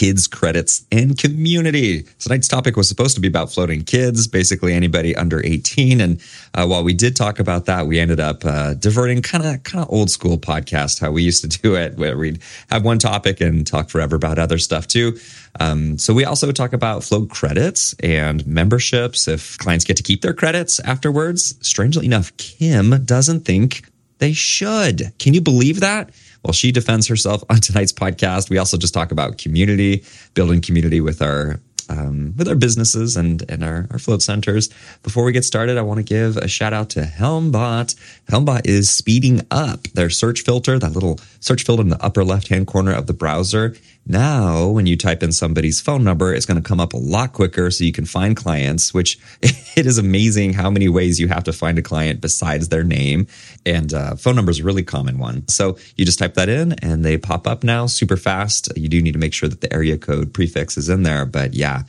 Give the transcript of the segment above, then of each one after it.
kids credits and community. Tonight's topic was supposed to be about floating kids, basically anybody under 18. And uh, while we did talk about that, we ended up uh, diverting kind of kind of old school podcast how we used to do it, where we'd have one topic and talk forever about other stuff too. Um, so we also talk about float credits and memberships if clients get to keep their credits afterwards. Strangely enough, Kim doesn't think they should. Can you believe that? Well, she defends herself on tonight's podcast. We also just talk about community, building community with our um, with our businesses and and our, our float centers. Before we get started, I want to give a shout out to Helmbot. Helmbot is speeding up their search filter, that little search filter in the upper left hand corner of the browser. Now, when you type in somebody's phone number, it's going to come up a lot quicker so you can find clients, which it is amazing how many ways you have to find a client besides their name. And uh, phone number is a really common one. So you just type that in and they pop up now super fast. You do need to make sure that the area code prefix is in there. But yeah,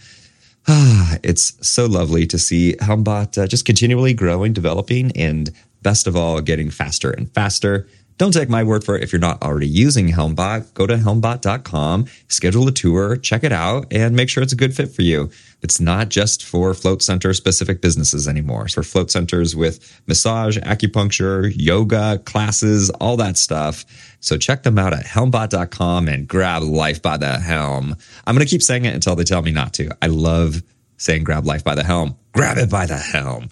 it's so lovely to see Helmbot uh, just continually growing, developing, and best of all, getting faster and faster. Don't take my word for it if you're not already using Helmbot. Go to helmbot.com, schedule a tour, check it out, and make sure it's a good fit for you. It's not just for float center specific businesses anymore. It's for float centers with massage, acupuncture, yoga, classes, all that stuff. So check them out at helmbot.com and grab life by the helm. I'm going to keep saying it until they tell me not to. I love saying grab life by the helm. Grab it by the helm.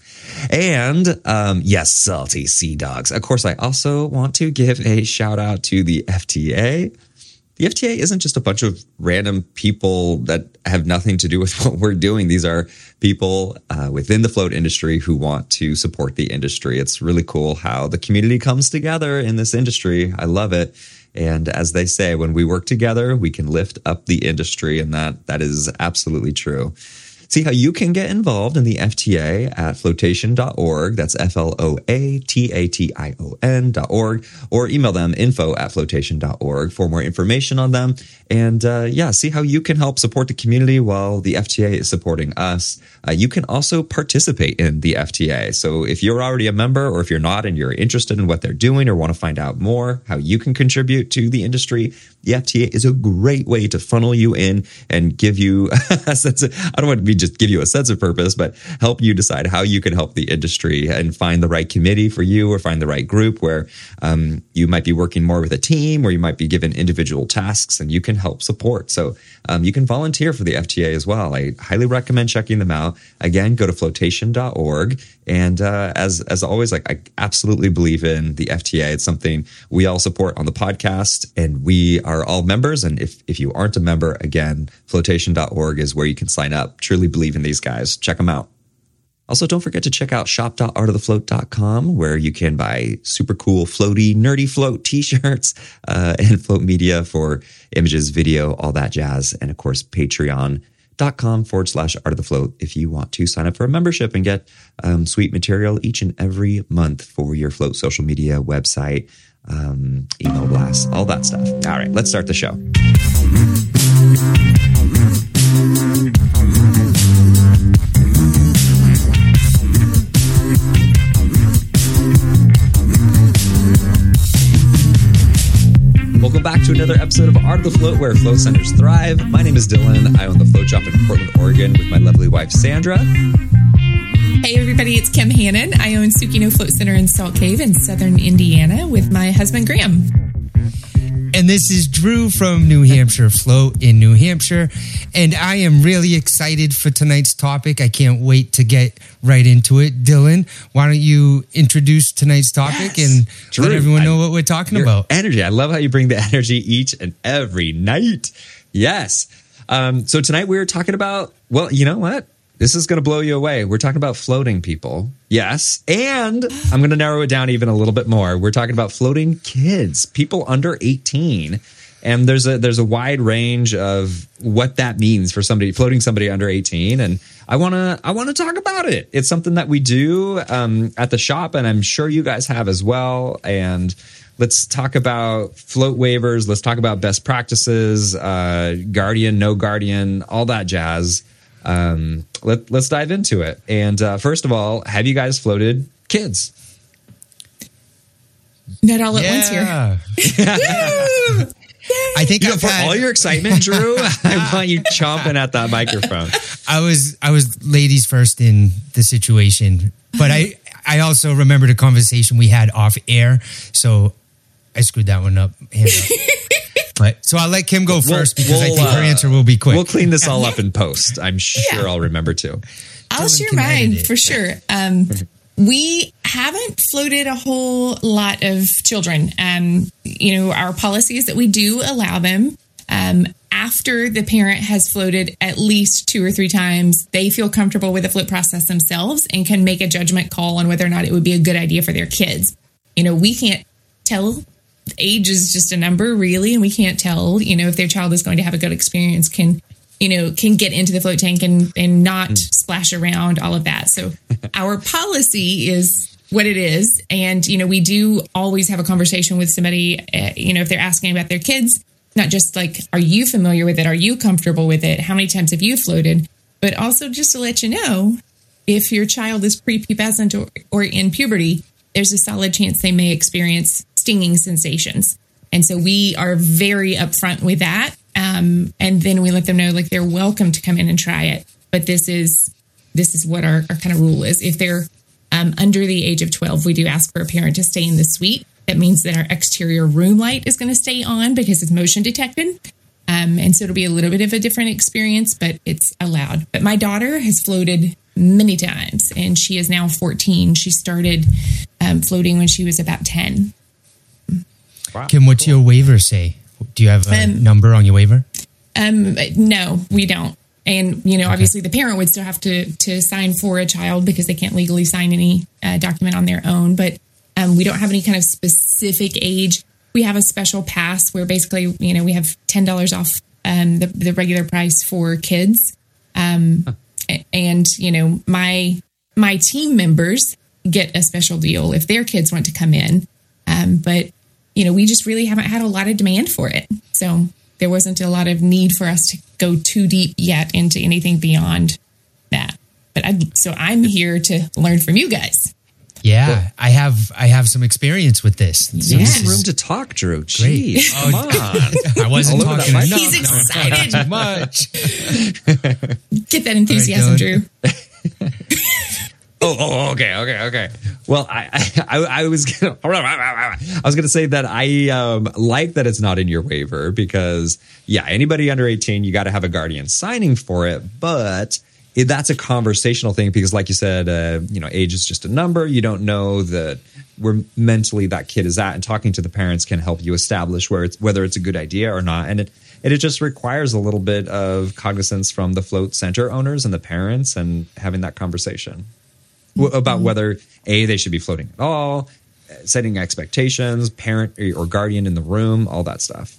And um, yes, salty sea dogs. Of course, I also want to give a shout out to the FTA. The FTA isn't just a bunch of random people that have nothing to do with what we're doing. These are people uh, within the float industry who want to support the industry. It's really cool how the community comes together in this industry. I love it. And as they say, when we work together, we can lift up the industry. And that, that is absolutely true. See how you can get involved in the FTA at flotation.org. That's F L O A T A T I O N.org or email them info at flotation.org for more information on them. And uh, yeah, see how you can help support the community while the FTA is supporting us. Uh, you can also participate in the FTA. So if you're already a member or if you're not and you're interested in what they're doing or want to find out more how you can contribute to the industry, the FTA is a great way to funnel you in and give you a sense of, I don't want to be just give you a sense of purpose, but help you decide how you can help the industry and find the right committee for you or find the right group where um, you might be working more with a team or you might be given individual tasks and you can help support. So um, you can volunteer for the FTA as well. I highly recommend checking them out. Again, go to flotation.org. And uh, as, as always, like I absolutely believe in the FTA. It's something we all support on the podcast and we are all members. And if, if you aren't a member, again, flotation.org is where you can sign up. Truly believe in these guys. Check them out. Also, don't forget to check out shop.artofthefloat.com where you can buy super cool, floaty, nerdy float t-shirts uh, and float media for images, video, all that jazz. And of course, patreon.com forward slash art of the float if you want to sign up for a membership and get um, sweet material each and every month for your float social media website, um, email blasts, all that stuff. All right, let's start the show. Welcome back to another episode of Art of the Float, where float centers thrive. My name is Dylan. I own the float shop in Portland, Oregon, with my lovely wife Sandra. Hey everybody, it's Kim Hannon. I own Sukino Float Center in Salt Cave in southern Indiana with my husband Graham. And this is Drew from New Hampshire Float in New Hampshire. And I am really excited for tonight's topic. I can't wait to get right into it. Dylan, why don't you introduce tonight's topic Yes. and Drew, let everyone know I- what we're talking about? energy. I love how you bring the energy each and every night. Yes. Um, so tonight we are talking about, well, you know what? This is going to blow you away. We're talking about floating people. Yes. And I'm going to narrow it down even a little bit more. We're talking about floating kids, people under 18. And there's a there's a wide range of what that means for somebody floating somebody under 18 and I want to I want to talk about it. It's something that we do um, at the shop and I'm sure you guys have as well and let's talk about float waivers, let's talk about best practices, uh, guardian, no guardian, all that jazz. Um, let, let's dive into it. And uh, first of all, have you guys floated kids? Not all at once here. Yeah. I think You know, I've for had- all your excitement, Drew, I want you chomping at that microphone. I was I was ladies first in the situation, but I I also remembered a conversation we had off air, so I screwed that one up. Up. but so I'll let Kim go first because I we'll, think her uh, answer will be quick. We'll clean this all up in post. I'm sure Yeah. I'll remember too. I'll Dylan share mine for sure. Um, we haven't floated a whole lot of children. Um, you know, our policy is that we do allow them um, after the parent has floated at least two or three times. They feel comfortable with the float process themselves and can make a judgment call on whether or not it would be a good idea for their kids. You know, we can't tell age is just a number really and we can't tell you know if their child is going to have a good experience can you know can get into the float tank and and not splash around all of that. So our policy is what it is and you know we do always have a conversation with somebody uh, you know if they're asking about their kids not just like are you familiar with it? Are you comfortable with it? How many times have you floated? But also just to let you know if your child is prepubescent or, or in puberty, there's a solid chance they may experience stinging sensations. And so we are very upfront with that. Um, and then we let them know like they're welcome to come in and try it. But this is this is what our, our kind of rule is. If they're um, under the age of 12, we do ask for a parent to stay in the suite. That means that our exterior room light is going to stay on because it's motion detected. Um, and so it'll be a little bit of a different experience, but it's allowed. But my daughter has floated many times and she is now 14. She started um, floating when she was about 10. Kim, what's your waiver say? Do you have a Um, number on your waiver? Um, no, we don't. And you know, obviously, the parent would still have to to sign for a child because they can't legally sign any uh, document on their own. But um, we don't have any kind of specific age. We have a special pass where basically, you know, we have ten dollars off um, the the regular price for kids. Um, a- and you know, my my team members get a special deal if their kids want to come in. Um, but you know, we just really haven't had a lot of demand for it. So there wasn't a lot of need for us to go too deep yet into anything beyond that. But I, so I'm here to learn from you guys. Yeah, I have I have some experience with this. So Yeah. this is- Room to talk, Drew. Jeez, Oh, come on. I wasn't talking that enough. He's No, I'm excited. too much. Get that enthusiasm. Drew. Oh, oh, okay, okay, okay. Well, I, I, I was gonna, I was gonna say that I um, like that it's not in your waiver because, yeah, anybody under eighteen, you got to have a guardian signing for it, but that's a conversational thing because, like you said, uh, you know, age is just a number. You don't know that where mentally that kid is at, and talking to the parents can help you establish where it's whether it's a good idea or not, and it. And it just requires a little bit of cognizance from the float center owners and the parents and having that conversation. W- mm-hmm. about whether a they should be floating at all, uh, setting expectations, parent or guardian in the room, all that stuff.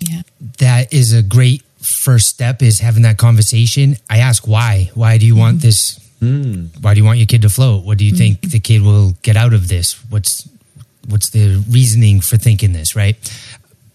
Yeah. that is a great first step is having that conversation. I ask why. Why do you want mm-hmm. this? Hmm. Why do you want your kid to float? What do you think mm-hmm. the kid will get out of this? What's what's the reasoning for thinking this right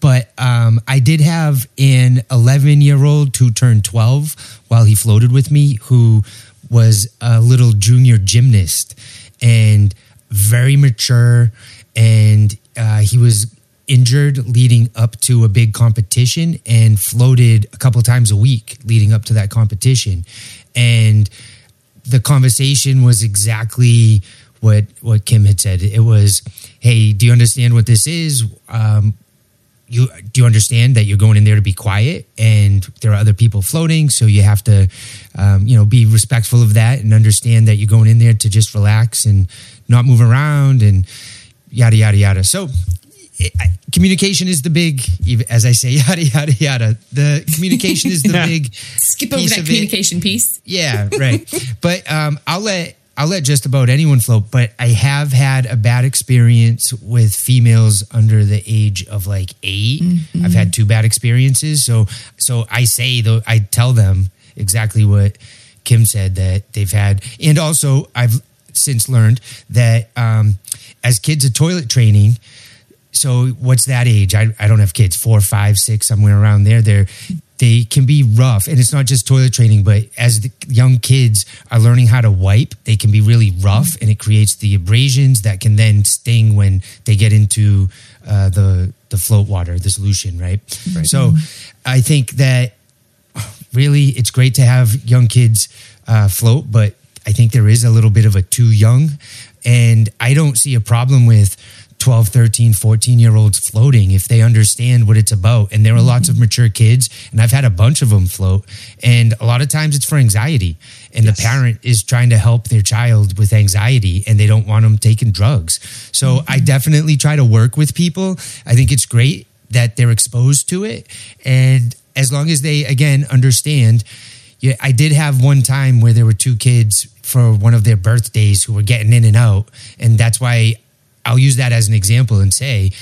but um, i did have an 11 year old who turned 12 while he floated with me who was a little junior gymnast and very mature. And uh, he was injured leading up to a big competition and floated a couple times a week leading up to that competition. And the conversation was exactly what what Kim had said. It was hey do you understand what this is? Um, you do you understand that you're going in there to be quiet and there are other people floating so you have to um, you know be respectful of that and understand that you're going in there to just relax and not move around and yada yada yada so it, I- communication is the big as i say yada yada yada the communication is the big Skip over that of it. communication piece. yeah, right. but um, I'll let I'll let just about anyone float. But I have had a bad experience with females under the age of like 8 i I've had two bad experiences. So so I say though I tell them exactly what Kim said that they've had, and also I've since learned that um, as kids are toilet training so what's that age? I, I don't have kids. Four five six somewhere around there. They're they can be rough and it's not just toilet training but as the young kids are learning how to wipe they can be really rough and it creates the abrasions that can then sting when they get into uh, the the float water, the solution, right? right. So I think that really it's great to have young kids uh, float, but I think there is a little bit of a too young. And I don't see a problem with 12, 13, 14 year olds floating if they understand what it's about. And there are lots of mature kids, and I've had a bunch of them float. And a lot of times it's for anxiety. And yes. the parent is trying to help their child with anxiety and they don't want them taking drugs. So mm-hmm. I definitely try to work with people. I think it's great that they're exposed to it. And as long as they, again, understand, yeah, I did have one time where there were two kids for one of their birthdays who were getting in and out. And that's why I'll use that as an example and say,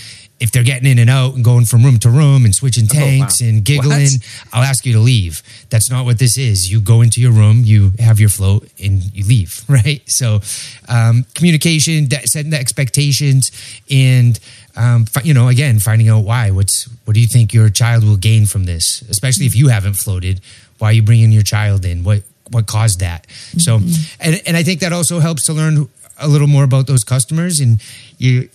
if they're getting in and out and going from room to room and switching tanks oh, wow. and giggling, what? I'll ask you to leave. That's not what this is. You go into your room, you have your float, and you leave, right? So, um, communication, setting the expectations, and um, you know, again, finding out why. What's what do you think your child will gain from this? Especially if you haven't floated, why are you bringing your child in? What what caused that? Mm-hmm. So, and and I think that also helps to learn a little more about those customers, and you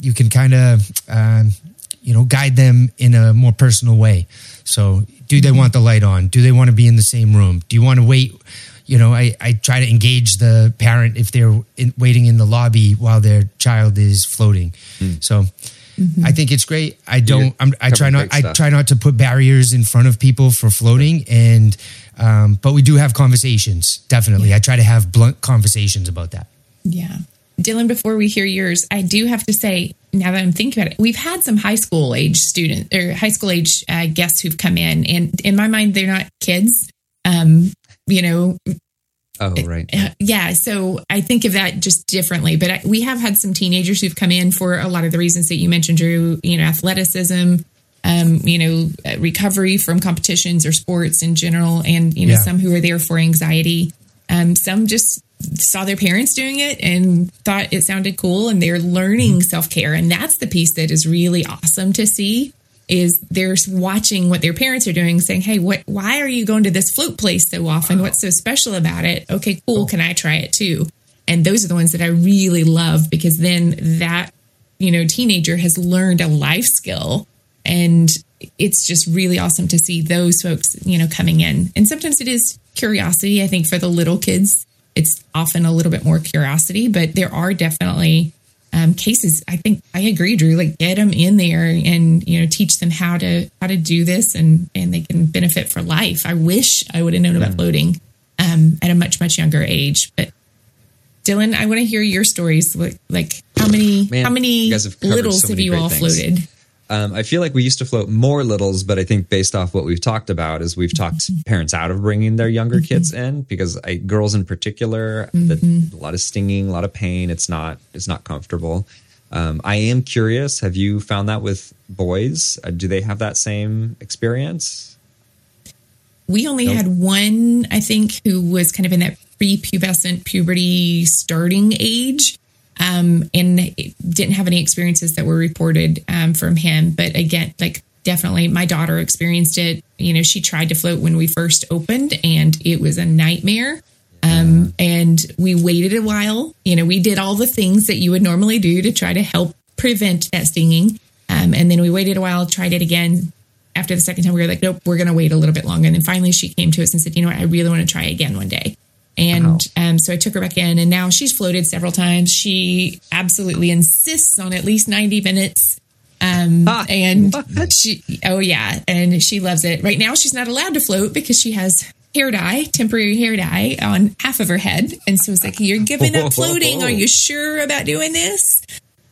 you can kind of um, you know guide them in a more personal way. So, do they want the light on? Do they want to be in the same room? Do you want to wait? You know, I, I try to engage the parent if they're in, waiting in the lobby while their child is floating. Mm. So, Mm-hmm. I think it's great. I don't. I'm, i try not. I try not to put barriers in front of people for floating, and um, but we do have conversations. Definitely, yeah. I try to have blunt conversations about that. Yeah. Dylan, before we hear yours, I do have to say, now that I'm thinking about it, we've had some high school age student or high school age uh, guests who've come in, and in my mind, they're not kids. Um, you know. Oh, right. Uh, yeah. So I think of that just differently. But I, we have had some teenagers who've come in for a lot of the reasons that you mentioned, Drew, you know, athleticism, um, you know, uh, recovery from competitions or sports in general, and, you know, yeah. some who are there for anxiety. Um, some just saw their parents doing it and thought it sounded cool and they're learning self-care. And that's the piece that is really awesome to see is they're watching what their parents are doing saying hey what why are you going to this float place so often? Wow. what's so special about it? Okay cool. Can i try it too? And those are the ones that i really love because then that you know teenager has learned a life skill and it's just really awesome to see those folks you know coming in. And sometimes it is curiosity i think for the little kids it's often a little bit more curiosity, but there are definitely um, cases. I think I agree, Drew. Like get them in there and you know teach them how to how to do this, and and they can benefit for life. I wish I would have known about floating um, at a much much younger age, but. Dylan, I want to hear your stories. Like, like how many Man, how many littles so have you all things. floated? Um, I feel like we used to float more littles, but I think based off what we've talked about is we've talked mm-hmm. parents out of bringing their younger mm-hmm. kids in because I, girls in particular, mm-hmm. the, a lot of stinging, a lot of pain. It's not it's not comfortable. Um, I am curious. Have you found that with boys? Uh, do they have that same experience? We only nope. had one, I think, who was kind of in that prepubescent puberty starting age um, and didn't have any experiences that were reported um, from him. But again, like definitely my daughter experienced it. You know, she tried to float when we first opened and it was a nightmare. Um, and we waited a while. You know, we did all the things that you would normally do to try to help prevent that stinging. Um, and then we waited a while, tried it again. After the second time, we were like, nope, we're going to wait a little bit longer. And then finally, she came to us and said, you know what, I really want to try again one day. And wow. um, so I took her back in, and now she's floated several times. She absolutely insists on at least 90 minutes. Um, ah, and what? she, oh yeah, and she loves it. Right now, she's not allowed to float because she has hair dye, temporary hair dye on half of her head. And so it's like, you're giving up floating. Are you sure about doing this?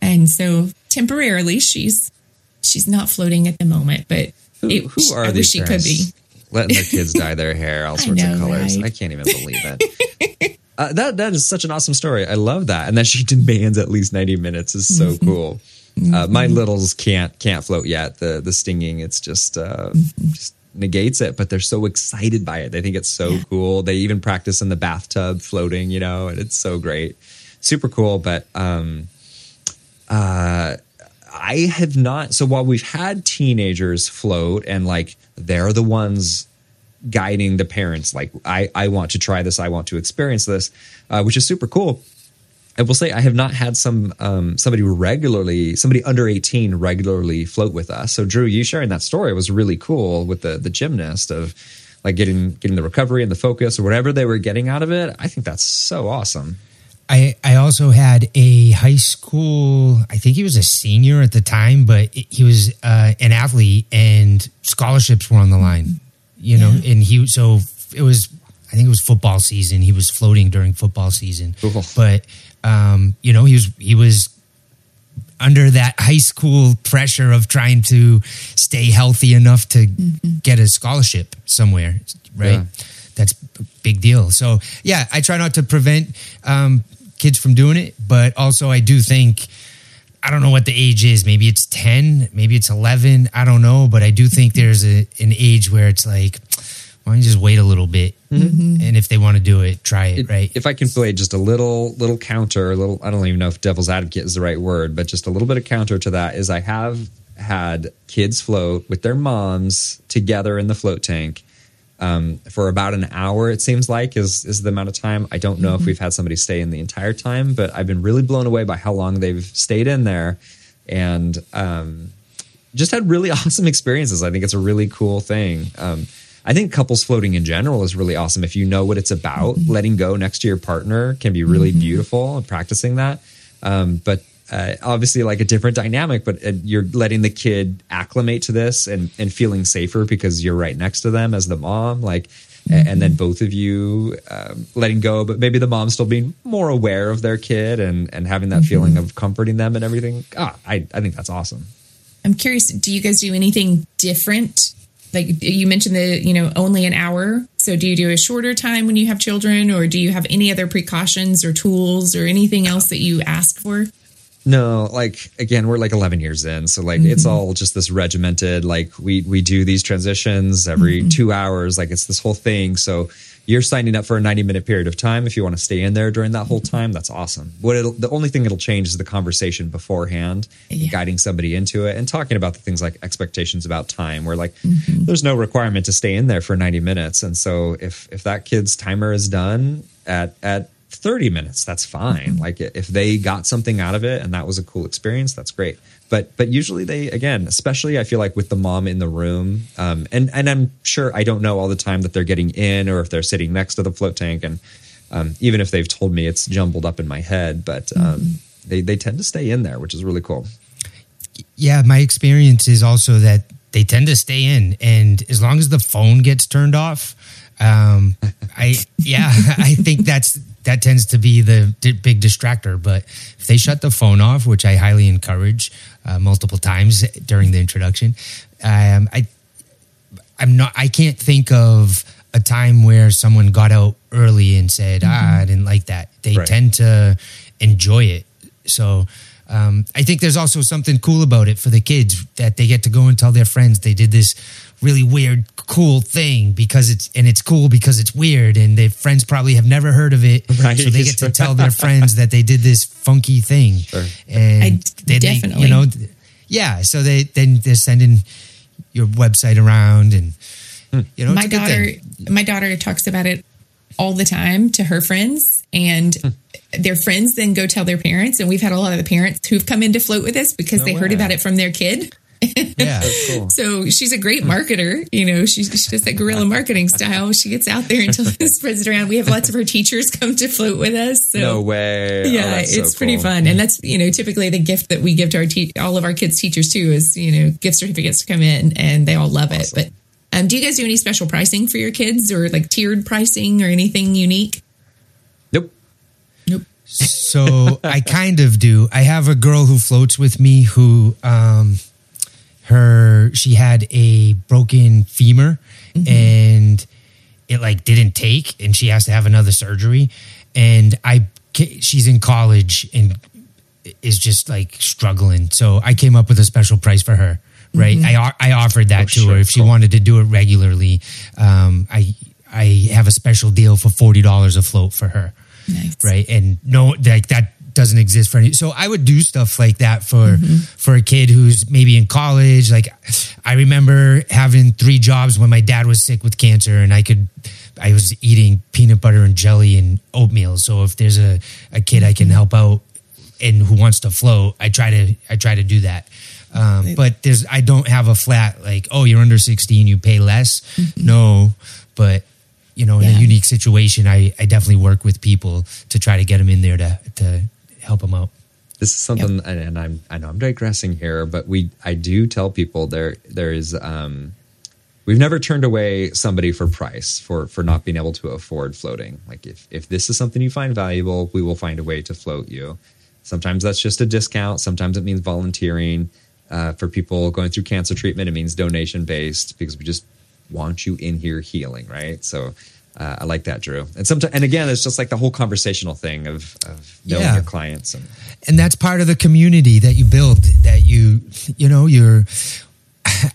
And so temporarily, she's she's not floating at the moment, but who, it, who are I wish she could be letting their kids dye their hair all sorts know, of colors. Right? I can't even believe it. uh, that that is such an awesome story. I love that, and that she demands at least ninety minutes is so mm-hmm. cool. Uh, my mm-hmm. littles can't can't float yet. The the stinging, it's just uh, mm-hmm. just negates it. But they're so excited by it. They think it's so yeah. cool. They even practice in the bathtub floating, you know, and it's so great, super cool. But um, uh, I have not. So while we've had teenagers float and like they're the ones guiding the parents, like I I want to try this, I want to experience this, uh, which is super cool. I will say I have not had some um, somebody regularly, somebody under eighteen regularly float with us. So Drew, you sharing that story was really cool with the the gymnast of like getting getting the recovery and the focus or whatever they were getting out of it. I think that's so awesome. I, I also had a high school, I think he was a senior at the time, but he was uh, an athlete and scholarships were on the line, you know, Yeah. and he, so it was, I think it was football season. He was floating during football season, Cool. but, um, you know, he was, he was under that high school pressure of trying to stay healthy enough to get a scholarship somewhere, right? Yeah. That's a big deal. So yeah, I try not to prevent um, kids from doing it, but also I do think I don't know what the age is. Maybe it's ten, maybe it's eleven. I don't know, but I do think there's a, an age where it's like, why don't you just wait a little bit, mm-hmm. and if they want to do it, try it, right? If I can play just a little little counter, a little I don't even know if devil's advocate is the right word, but just a little bit of counter to that is I have had kids float with their moms together in the float tank um, for about an hour. It seems like is is the amount of time. I don't know if we've had somebody stay in the entire time, but I've been really blown away by how long they've stayed in there, and um, just had really awesome experiences. I think it's a really cool thing. Um, I think couples floating in general is really awesome. If you know what it's about, letting go next to your partner can be really beautiful and practicing that. Um, but uh, obviously, like a different dynamic, but uh, you're letting the kid acclimate to this and, and feeling safer because you're right next to them as the mom. Like, a- and then both of you um, letting go, but maybe the mom still being more aware of their kid and, and having that feeling of comforting them and everything. Ah, I, I think that's awesome. I'm curious, do you guys do anything different? Like you mentioned the, you know, only an hour. So do you do a shorter time when you have children or do you have any other precautions or tools or anything else that you ask for? No, like again, we're like 11 years in, so like it's mm-hmm. all just this regimented. Like we we do these transitions every mm-hmm. two hours. Like it's this whole thing. So you're signing up for a 90 minute period of time. If you want to stay in there during that whole mm-hmm. time, that's awesome. What it'll, the only thing it'll change is the conversation beforehand, Yeah. guiding somebody into it, and talking about the things like expectations about time. Where like there's no requirement to stay in there for 90 minutes, and so if if that kid's timer is done at at 30 minutes that's fine. Like if they got something out of it and that was a cool experience that's great. But but usually they again especially i feel like with the mom in the room um, and and i'm sure i don't know all the time that they're getting in or if they're sitting next to the float tank and um, even if they've told me it's jumbled up in my head but um, they, they tend to stay in there which is really cool. Yeah, my experience is also that they tend to stay in, and as long as the phone gets turned off, um, I yeah, I think that's that tends to be the di- big distractor. But if they shut the phone off, which I highly encourage uh, multiple times during the introduction, um, I I'm not. I can't think of a time where someone got out early and said, "Ah, I didn't like that." They Right. tend to enjoy it. So um, I think there's also something cool about it for the kids that they get to go and tell their friends they did this really weird, cool thing because it's and it's cool because it's weird, and their friends probably have never heard of it. Right. So they get to tell their friends that they did this funky thing, and I- they- they- definitely. you know, yeah. So they then they're sending your website around and hmm. you know my it's a good daughter thing. my daughter talks about it all the time to her friends and hmm. their friends then go tell their parents and we've had a lot of the parents who've come in to float with us because No they heard about it from their kid yeah cool so she's a great marketer you know she's, she does that guerrilla marketing style she gets out there and spreads it around we have lots of her teachers come to float with us so no way Oh, yeah, so it's pretty cool. fun, and that's you know typically the gift that we give to our te- all of our kids' teachers too is you know gift certificates to come in, and they all love it. But um, do you guys do any special pricing for your kids, or like tiered pricing, or anything unique? nope Nope. so I kind of do. I have a girl who floats with me who um her she had a broken femur and it like didn't take and she has to have another surgery and I she's in college and is just like struggling. So I came up with a special price for her. Right. I I offered that to sure. her if she Cool. wanted to do it regularly. Um I I have a special deal for forty dollars a float for her Nice. right and no like that doesn't exist for any so i would do stuff like that for for a kid who's maybe in college like i remember having three jobs when my dad was sick with cancer and i could I was eating peanut butter and jelly and oatmeal. So if there's a, a kid I can help out and who wants to float, I try to I try to do that. Um, but there's I don't have a flat like oh you're under 16 you pay less. No, but you know in a unique situation I I definitely work with people to try to get them in there to to help them out. This is something, and, and I'm I know I'm digressing here, but we I do tell people there there is um, we've never turned away somebody for price for for not being able to afford floating. Like if if this is something you find valuable, we will find a way to float you. Sometimes that's just a discount. Sometimes it means volunteering. Uh, for people going through cancer treatment, it means donation based because we just want you in here healing, right? So. Uh, I like that, Drew. And sometimes, and again, it's just like the whole conversational thing of, of knowing Yeah. your clients and and that's part of the community that you build that you you know you're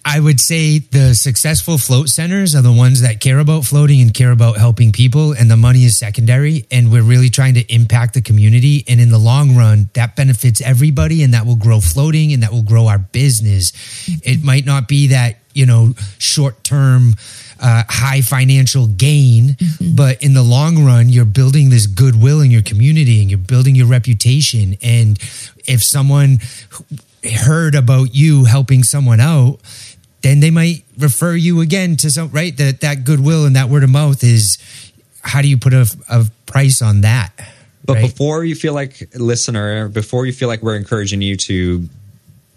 i would say the successful float centers are the ones that care about floating and care about helping people and the money is secondary and we're really trying to impact the community and in the long run that benefits everybody and that will grow floating and that will grow our business it might not be that you know short term uh, high financial gain, but in the long run, you're building this goodwill in your community and you're building your reputation. And if someone heard about you helping someone out, then they might refer you again to some right. That that goodwill and that word of mouth is how do you put a, a price on that? But right? before you feel like listener, before you feel like we're encouraging you to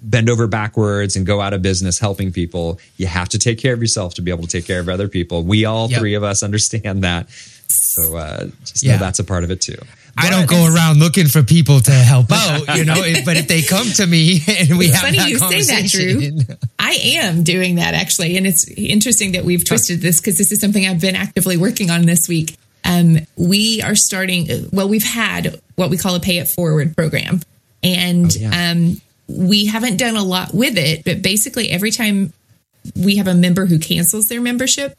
bend over backwards and go out of business helping people, you have to take care of yourself to be able to take care of other people. We all Yep. three of us understand that. So uh, just Yeah. know that's a part of it too. I don't go around looking for people to help out, you know. But if they come to me and we It's have funny that you say that, conversation, Drew. I am doing that actually, and it's interesting that we've twisted this because this is something I've been actively working on this week. Um, we are starting. Well, we've had what we call a pay it forward program, and Oh, yeah. um, we haven't done a lot with it. But basically, every time we have a member who cancels their membership,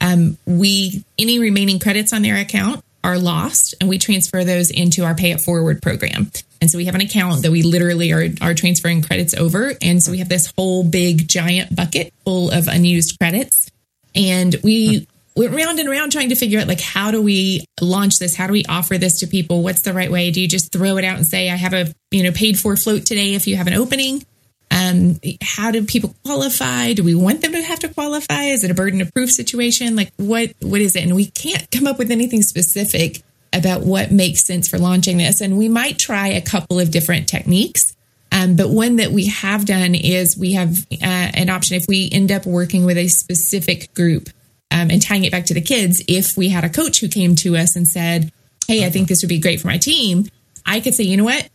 um, we any remaining credits on their account are lost, and we transfer those into our Pay It Forward program. And so we have an account that we literally are are transferring credits over, and so we have this whole big giant bucket full of unused credits, and we. Went round and round trying to figure out like how do we launch this? How do we offer this to people? What's the right way? Do you just throw it out and say I have a you know paid for float today if you have an opening? um, how do people qualify? Do we want them to have to qualify? Is it a burden of proof situation? Like what what is it? And we can't come up with anything specific about what makes sense for launching this. And we might try a couple of different techniques. Um, but one that we have done is we have uh, an option if we end up working with a specific group um, and tying it back to the kids. If we had a coach who came to us and said, "Hey, I think this would be great for my team," I could say, "You know what?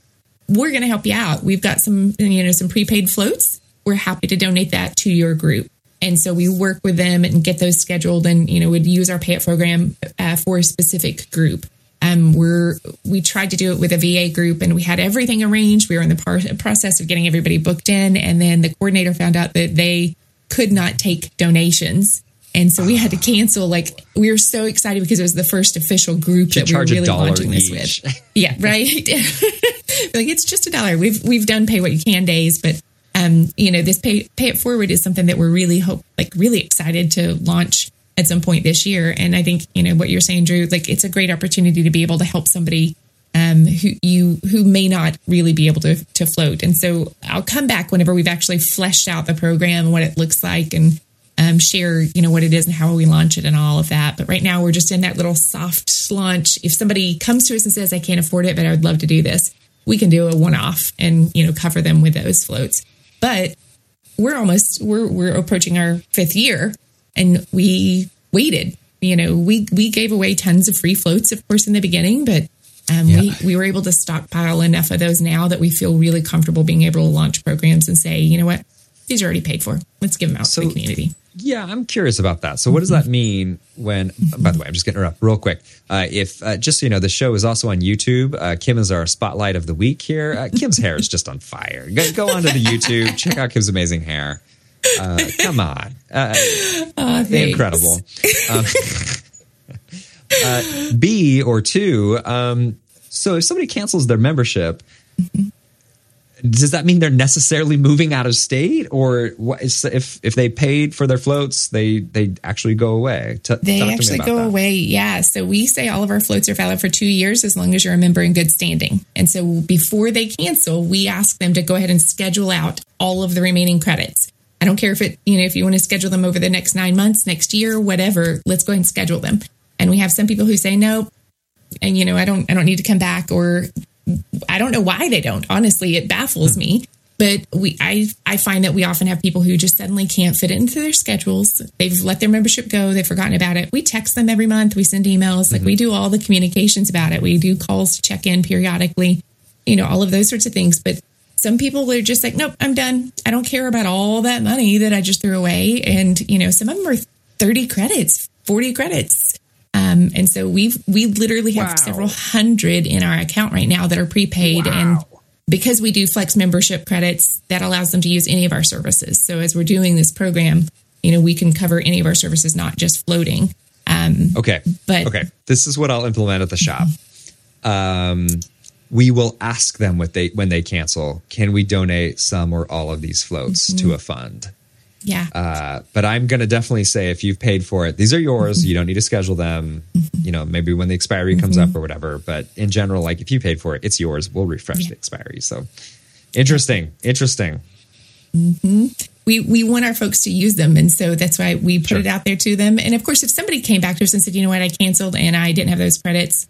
we're going to help you out. We've got some, you know, some prepaid floats. We're happy to donate that to your group. And so we work with them and get those scheduled and, you know, would use our pay it program uh, for a specific group. Um, we're, we tried to do it with a VA group and we had everything arranged. We were in the par- process of getting everybody booked in. And then the coordinator found out that they could not take donations. And so we had to cancel. Like we were so excited because it was the first official group that we were really launching this each. with. Yeah, right. like it's just a dollar. We've we've done pay what you can days, but um, you know, this pay pay it forward is something that we're really hope like really excited to launch at some point this year. And I think you know what you're saying, Drew. Like it's a great opportunity to be able to help somebody um, who you who may not really be able to to float. And so I'll come back whenever we've actually fleshed out the program and what it looks like and um, share, you know, what it is and how we launch it and all of that. But right now we're just in that little soft launch. If somebody comes to us and says, I can't afford it, but I would love to do this, we can do a one off and, you know, cover them with those floats. But we're almost, we're, we're approaching our fifth year and we waited, you know, we, we gave away tons of free floats, of course, in the beginning, but um, we, we were able to stockpile enough of those now that we feel really comfortable being able to launch programs and say, you know what, these are already paid for. Let's give them out So- to the community. Yeah, I'm curious about that. So, what does that mean when? By the way, I'm just getting interrupt real quick. Uh, if uh, just so you know, the show is also on YouTube. Uh, Kim is our spotlight of the week here. Uh, Kim's hair is just on fire. Go, go onto the YouTube, check out Kim's amazing hair. Uh, come on, uh, Thanks. incredible. Um, uh, B or two. Um, so, if somebody cancels their membership. Does that mean they're necessarily moving out of state, or what is, if if they paid for their floats, they they actually go away? T- they actually go that. away. Yeah. So we say all of our floats are valid for two years as long as you're a member in good standing. And so before they cancel, we ask them to go ahead and schedule out all of the remaining credits. I don't care if it you know if you want to schedule them over the next nine months, next year, whatever. Let's go ahead and schedule them. And we have some people who say no, and you know I don't I don't need to come back or I don't know why they don't. Honestly, it baffles me. But we, I, I find that we often have people who just suddenly can't fit it into their schedules. They've let their membership go. They've forgotten about it. We text them every month. We send emails. Like mm-hmm. we do all the communications about it. We do calls to check in periodically. You know, all of those sorts of things. But some people are just like, nope, I'm done. I don't care about all that money that I just threw away. And you know, some of them are 30 credits, 40 credits. Um, and so we've we literally have wow. several hundred in our account right now that are prepaid, wow. and because we do flex membership credits, that allows them to use any of our services. So as we're doing this program, you know, we can cover any of our services, not just floating. Um, okay, but okay, this is what I'll implement at the shop. Um, we will ask them what they when they cancel. Can we donate some or all of these floats mm-hmm. to a fund? Yeah. Uh, but I'm going to definitely say if you've paid for it, these are yours. Mm-hmm. You don't need to schedule them. Mm-hmm. You know, maybe when the expiry comes mm-hmm. up or whatever. But in general, like if you paid for it, it's yours. We'll refresh yeah. the expiry. So interesting. Interesting. Mm-hmm. We we want our folks to use them, and so that's why we put sure. it out there to them. And of course, if somebody came back to us and said, "You know what? I canceled and I didn't have those credits.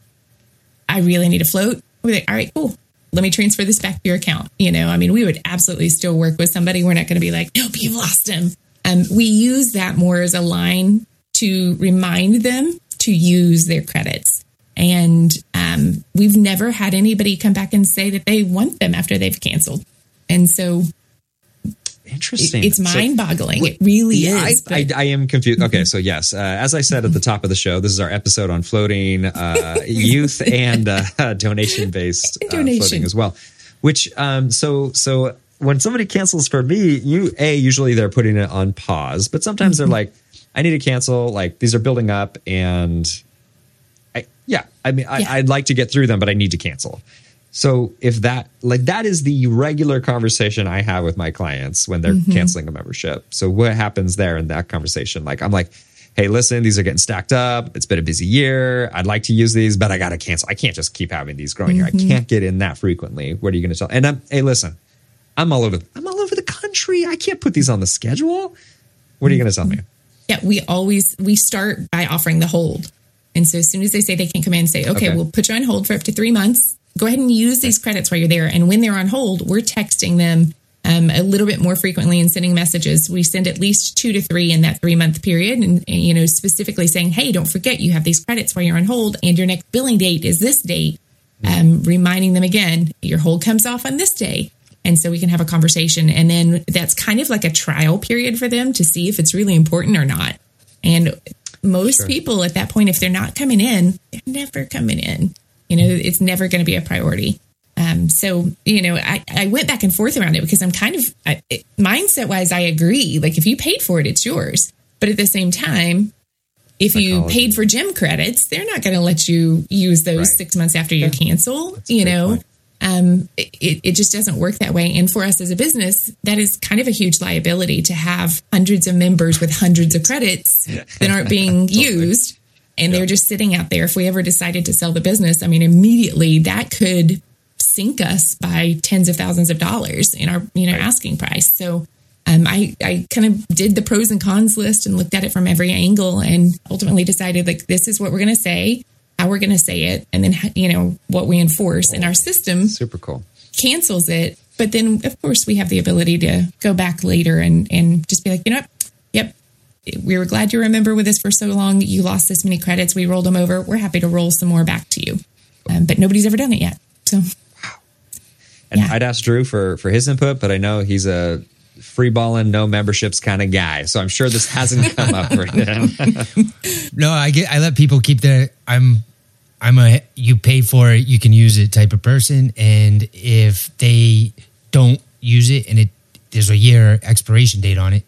I really need a float." We're like, "All right, cool let me transfer this back to your account. You know, I mean, we would absolutely still work with somebody. We're not going to be like, nope, you've lost him. Um, we use that more as a line to remind them to use their credits. And um, we've never had anybody come back and say that they want them after they've canceled. And so Interesting. It's mind boggling. So, it really yeah, is. I, I, I, am confused. Okay, so yes, uh, as I said at the top of the show, this is our episode on floating, uh, youth, and uh, donation based uh, floating as well. Which, um, so, so when somebody cancels for me, you a usually they're putting it on pause, but sometimes mm-hmm. they're like, I need to cancel. Like these are building up, and I, yeah, I mean. I, I'd like to get through them, but I need to cancel. So if that like that is the regular conversation I have with my clients when they're mm-hmm. canceling a membership. So what happens there in that conversation? Like I'm like, hey, listen, these are getting stacked up. It's been a busy year. I'd like to use these, but I got to cancel. I can't just keep having these growing mm-hmm. here. I can't get in that frequently. What are you going to tell? And I'm, hey, listen, I'm all over. I'm all over the country. I can't put these on the schedule. What are you going to tell me? Yeah, we always we start by offering the hold. And so as soon as they say they can come in and say, okay, okay. we'll put you on hold for up to three months go ahead and use these credits while you're there. And when they're on hold, we're texting them um, a little bit more frequently and sending messages. We send at least two to three in that three month period, and, and, you know specifically saying, "Hey, don't forget you have these credits while you're on hold, and your next billing date is this date." Um, reminding them again, your hold comes off on this day. And so we can have a conversation. And then that's kind of like a trial period for them to see if it's really important or not. And most sure. people at that point, if they're not coming in, they're never coming in. You know, it's never going to be a priority. Um, so, you know, I, I went back and forth around it because I'm kind of I, mindset wise, I agree. Like if you paid for it, it's yours. But at the same time, if you paid for gym credits, they're not going to let you use those right. six months after you cancel. You know, um, it, it just doesn't work that way. And for us as a business, that is kind of a huge liability to have hundreds of members with hundreds of credits that aren't being totally. used and yep. they're just sitting out there. If we ever decided to sell the business, I mean, immediately that could sink us by tens of thousands of dollars in our you know right. asking price. So um, I I kind of did the pros and cons list and looked at it from every angle, and ultimately decided like this is what we're going to say, how we're going to say it, and then you know what we enforce cool. in our system. Super cool. Cancels it, but then of course we have the ability to go back later and and just be like, you know what, we were glad you remember with us for so long. You lost this many credits. We rolled them over. We're happy to roll some more back to you. Um, but nobody's ever done it yet. So, wow. And yeah. I'd ask Drew for for his input, but I know he's a free balling, no memberships kind of guy. So I'm sure this hasn't come up for him. no, I get. I let people keep their. I'm. I'm a you pay for it, you can use it type of person, and if they don't use it and it there's a year expiration date on it,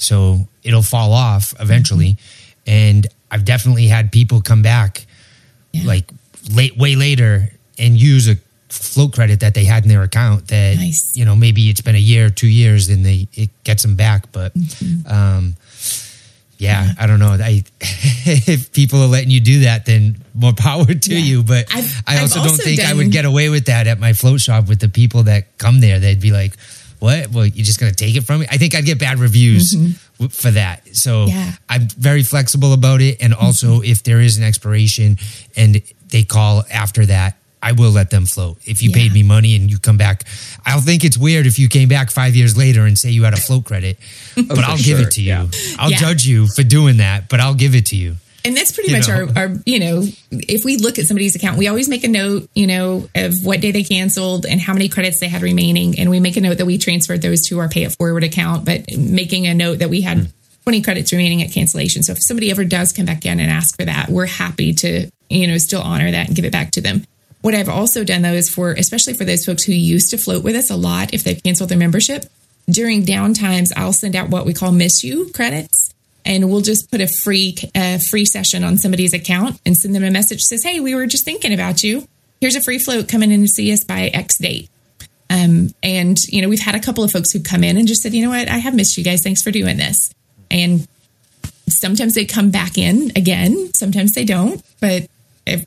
so it'll fall off eventually. Mm-hmm. And I've definitely had people come back yeah. like late, way later and use a float credit that they had in their account that Nice. you know maybe it's been a year, two years, and they it gets them back. But Mm-hmm. um, yeah, I don't know. I, if people are letting you do that, then more power to Yeah. you. But I've- I I've also don't also think I would get away with that at my float shop with the people that come there. They'd be like, "What? Well, you're just gonna take it from me?" I think I'd get bad reviews w- for that. So Mm-hmm. Yeah. I'm very flexible about it. And also, if there is an expiration and they call after that, I will let them float. If you Yeah. paid me money and you come back, I'll think it's weird if you came back five years later and say you had a float credit, but I'll give it to you. yeah. I'll Yeah. judge you for doing that, but I'll give it to you. And that's pretty You much know. our, our, you know, if we look at somebody's account, we always make a note, you know, of what day they canceled and how many credits they had remaining. And we make a note that we transferred those to our pay it forward account, but making a note that we had 20 credits remaining at cancellation. So if somebody ever does come back in and ask for that, we're happy to, you know, still honor that and give it back to them. What I've also done though is for, especially for those folks who used to float with us a lot, if they've canceled their membership, during downtimes, I'll send out what we call miss you credits and we'll just put a free free session on somebody's account and send them a message says, "Hey, we were just thinking about you. Here's a free float. Come in and see us by X date." Um, and you know, we've had a couple of folks who come in and just said, "You know what? I have missed you guys. Thanks for doing this." And sometimes they come back in again. Sometimes they don't, but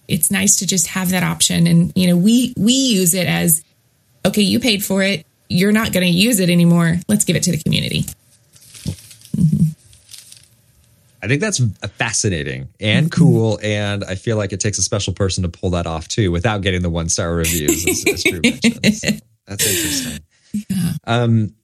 it's nice to just have that option. And you know, we we use it as, okay, you paid for it. You're not going to use it anymore. Let's give it to the community. I think that's fascinating and cool, and I feel like it takes a special person to pull that off too, without getting the one star reviews. As, as Drew mentioned. So that's interesting. Um,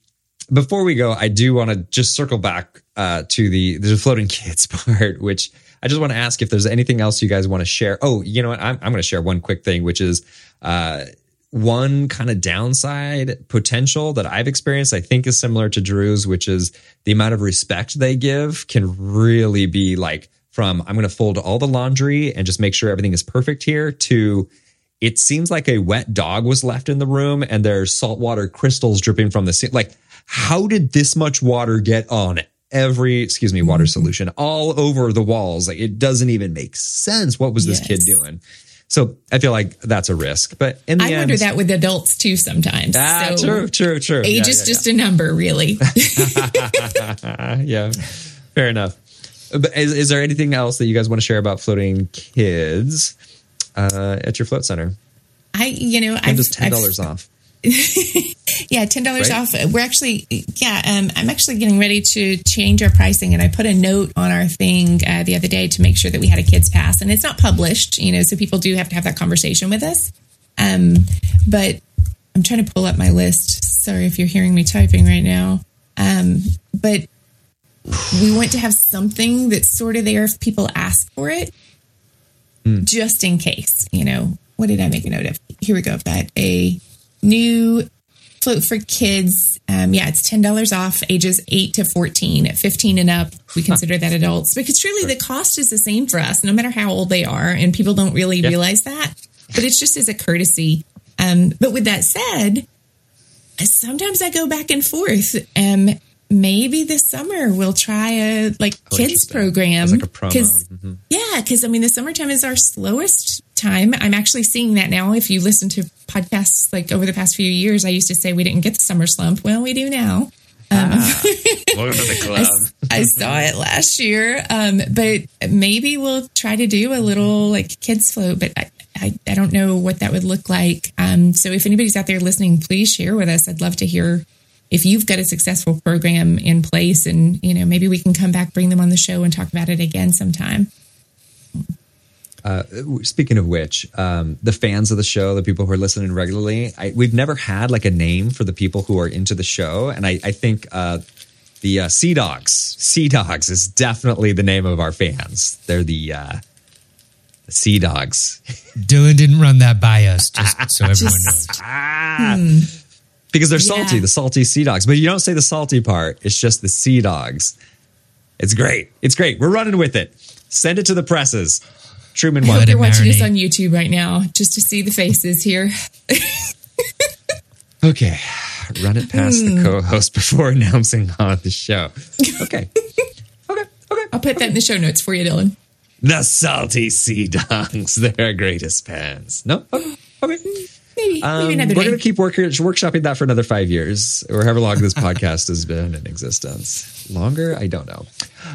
before we go, I do want to just circle back uh, to the the floating kids part, which I just want to ask if there's anything else you guys want to share. Oh, you know what? I'm I'm going to share one quick thing, which is uh, one kind of downside potential that I've experienced, I think is similar to Drew's, which is the amount of respect they give can really be like from I'm going to fold all the laundry and just make sure everything is perfect here to it seems like a wet dog was left in the room and there's saltwater crystals dripping from the ceiling. Like, how did this much water get on every, excuse me, water mm-hmm. solution all over the walls? Like, it doesn't even make sense. What was this kid doing? So I feel like that's a risk. But in the I end, wonder that with adults too sometimes. Ah, So true, true, true. Age Yeah, is yeah, just a number, really. yeah. yeah, fair enough. But is, is there anything else that you guys want to share about floating kids uh, at your float center? I, you know, I've just ten dollars off. Yeah, ten dollars Right? off. We're actually, yeah, um, I'm actually getting ready to change our pricing, and I put a note on our thing uh, the other day to make sure that we had a kids pass, and it's not published, you know, so people do have to have that conversation with us. Um, but I'm trying to pull up my list. Sorry if you're hearing me typing right now. Um, but we want to have something that's sort of there if people ask for it, just in case. You know, what did I make a note of? Here we go. I've got a new float for kids. Um, yeah, it's ten dollars off ages eight to fourteen. At fifteen and up, we consider that adults because truly the cost is the same for us, no matter how old they are, and people don't really realize that. But it's just as a courtesy. Um, but with that said, sometimes I go back and forth. Um, maybe this summer we'll try a like kids program. because like a promo. 'Cause- Mhm. Yeah, because I mean the summertime is our slowest time. I'm actually seeing that now. If you listen to podcasts like over the past few years, I used to say we didn't get the summer slump. Well, we do now. Welcome to the I, club. I saw it last year, um, but maybe we'll try to do a little like kids float. But I, I, I don't know what that would look like. Um, so if anybody's out there listening, please share with us. I'd love to hear if you've got a successful program in place, and you know maybe we can come back, bring them on the show, and talk about it again sometime. Speaking of which, um, the fans of the show, the people who are listening regularly, I, we've never had like a name for the people who are into the show, and I, I think uh, the uh, Sea Dogs, Sea Dogs is definitely the name of our fans. They're the, uh, the Sea Dogs Dylan didn't run that by us, just so everyone knows. Because they're Yeah. salty, the salty Sea Dogs. But you don't say the salty part; it's just the Sea Dogs. It's great. It's great. We're running with it. Send it to the presses. Truman I hope you're watching this marinate. on YouTube right now, just to see the faces here. Okay, run it past Hmm. the co-host before announcing on the show. Okay, okay, okay. I'll put that in the show notes for you, Dylan. The salty sea dogs, their greatest fans. No, okay, okay. Maybe, Um, maybe another we're going to keep work- workshopping that for another five years, or however long this podcast has been in existence. Longer? I don't know.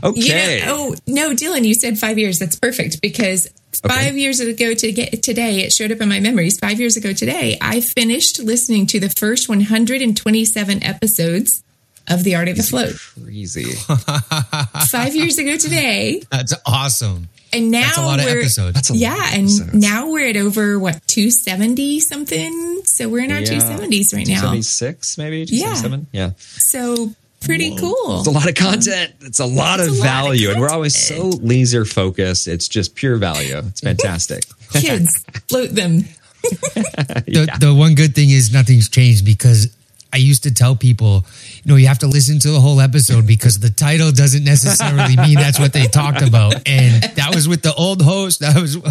Okay. You know, oh no, Dylan, you said five years. That's perfect because five years ago to get today, it showed up in my memories. Five years ago today, I finished listening to the first 127 episodes of The Art of the Float. Crazy. Five years ago today, That's awesome. And now That's a lot of we're episodes. That's a lot yeah, of and episodes. now we're at over what 270 something. So we're in our Yeah. 270s right now. 76, maybe? Yeah. 277? Yeah. So pretty cool. It's a lot of content. It's a lot of It's a lot of value. and we're always so laser focused. It's just pure value. It's fantastic. Kids, float them. The, the one good thing is nothing's changed because I used to tell people, you know, you have to listen to the whole episode because the title doesn't necessarily mean that's what they talked about. And that was with the old host. That was, and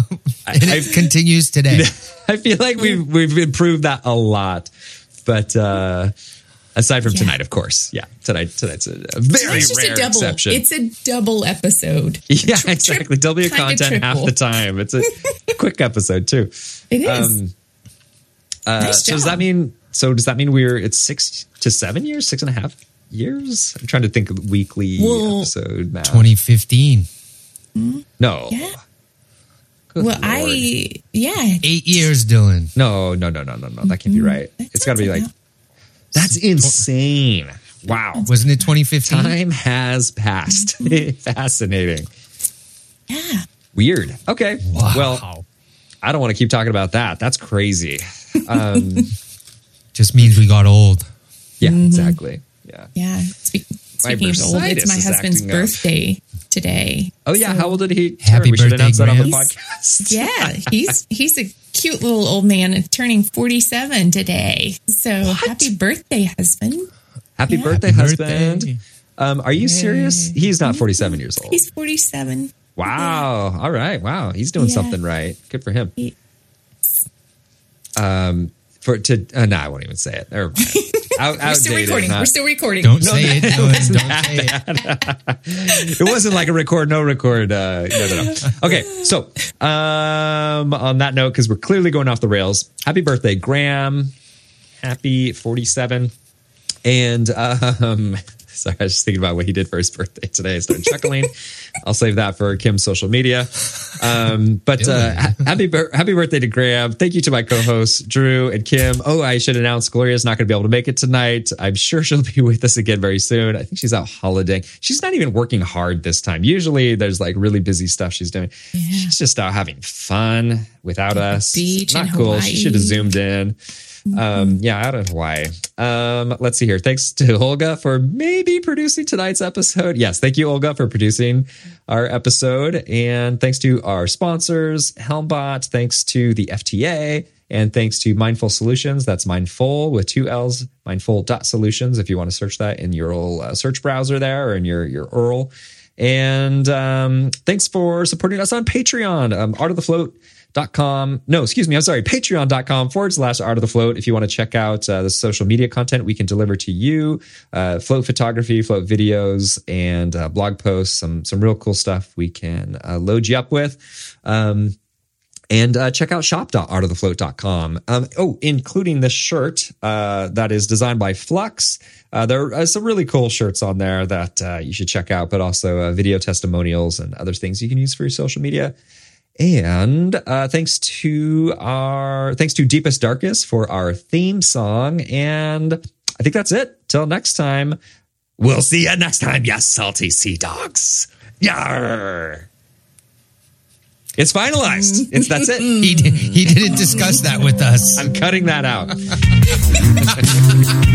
it continues today. I feel like we've we've improved that a lot. But uh aside from Yeah. tonight, of course. Yeah. Tonight tonight's a, a very It's rare a double. exception. It's a double episode. yeah, tri- exactly. Double your content half the time. It's a quick episode too. It is. Um, Uh, Nice so does that mean? So does that mean we're it's six to seven years, six and a half years? I'm trying to think of weekly Well, episode math. 2015, hmm? No. yeah. Good well, Lord. I yeah. eight years, Dylan. no, no, no, no, no, no. That can't be hmm. right. That It's got to be sounds like that's insane. Wow. Wasn't it 2015? Time has passed. Mm-hmm. Fascinating. Yeah. Weird. Okay. Wow. Well, I don't want to keep talking about that. That's crazy. Um, Just means we got old. yeah, Mm-hmm. exactly. Yeah. Yeah. Spe- speaking of old, it's my husband's acting up. birthday today. Oh yeah. So- How old did he? Happy turn? We should birthday, announce that on the Graham. podcast. Yeah, he's he's a cute little old man turning 47 today. So happy birthday, husband. Happy Yeah. birthday, Happy husband. birthday. Um, are you serious? He's not 47 years old. He's 47. Wow. All right. Wow. He's doing Yeah. something right. Good for him. He- Um, for to uh, no, I won't even say it. Never mind. Out, We're still recording. not- We're still recording. Don't say it, Dylan. Don't say it. it wasn't like a record, no record. Uh, no, no, no. Okay, so um, on that note, because we're clearly going off the rails. Happy birthday, Graham! Happy forty-seven. And um, sorry, I was just thinking about what he did for his birthday today. I started chuckling. I'll save that for Kim's social media. Um, but uh, happy happy birthday to Graham! Thank you to my co-hosts Drew and Kim. Oh, I should announce Gloria's not going to be able to make it tonight. I'm sure she'll be with us again very soon. I think she's out holidaying. She's not even working hard this time. Usually, there's like really busy stuff she's doing. Yeah. She's just out having fun without us. beach not cool. She should have zoomed in. Um, yeah, out of Hawaii. Um, let's see here. Thanks to Olga for maybe producing tonight's episode. Yes, thank you, Olga, for producing our episode. And thanks to our sponsors, Helmbot. Thanks to the FTA. And thanks to Mindfull Solutions. That's Mindfull with two L's, mindfull.solutions, if you want to search that in your old uh, search browser there or in your, your URL. And um, thanks for supporting us on Patreon, um, Art of the Float. Dot com. No, excuse me. I'm sorry. Patreon.com forward slash art of the float. If you want to check out uh, the social media content we can deliver to you, uh, float photography, float videos, and uh, blog posts, some, some real cool stuff we can uh, load you up with. Um, and uh, check out shop.artofthefloat.com. Um, oh, including this shirt uh, that is designed by Flux. Uh, there are some really cool shirts on there that uh, you should check out, but also uh, video testimonials and other things you can use for your social media. And uh, thanks to our thanks to Deepest Darkest for our theme song. And I think that's it. Till next time. We'll see you next time, yes, salty sea dogs. Yar. It's finalized. It's that's it. He, did, he didn't discuss that with us. I'm cutting that out.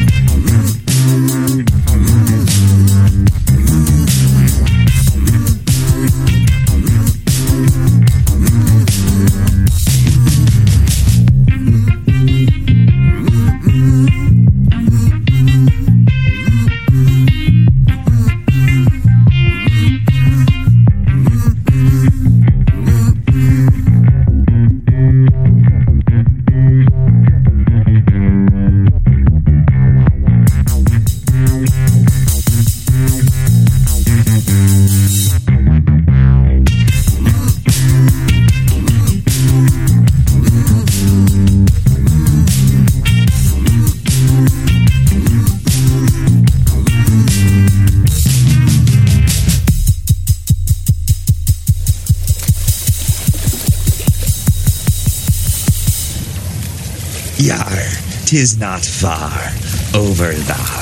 Tis not far over thar.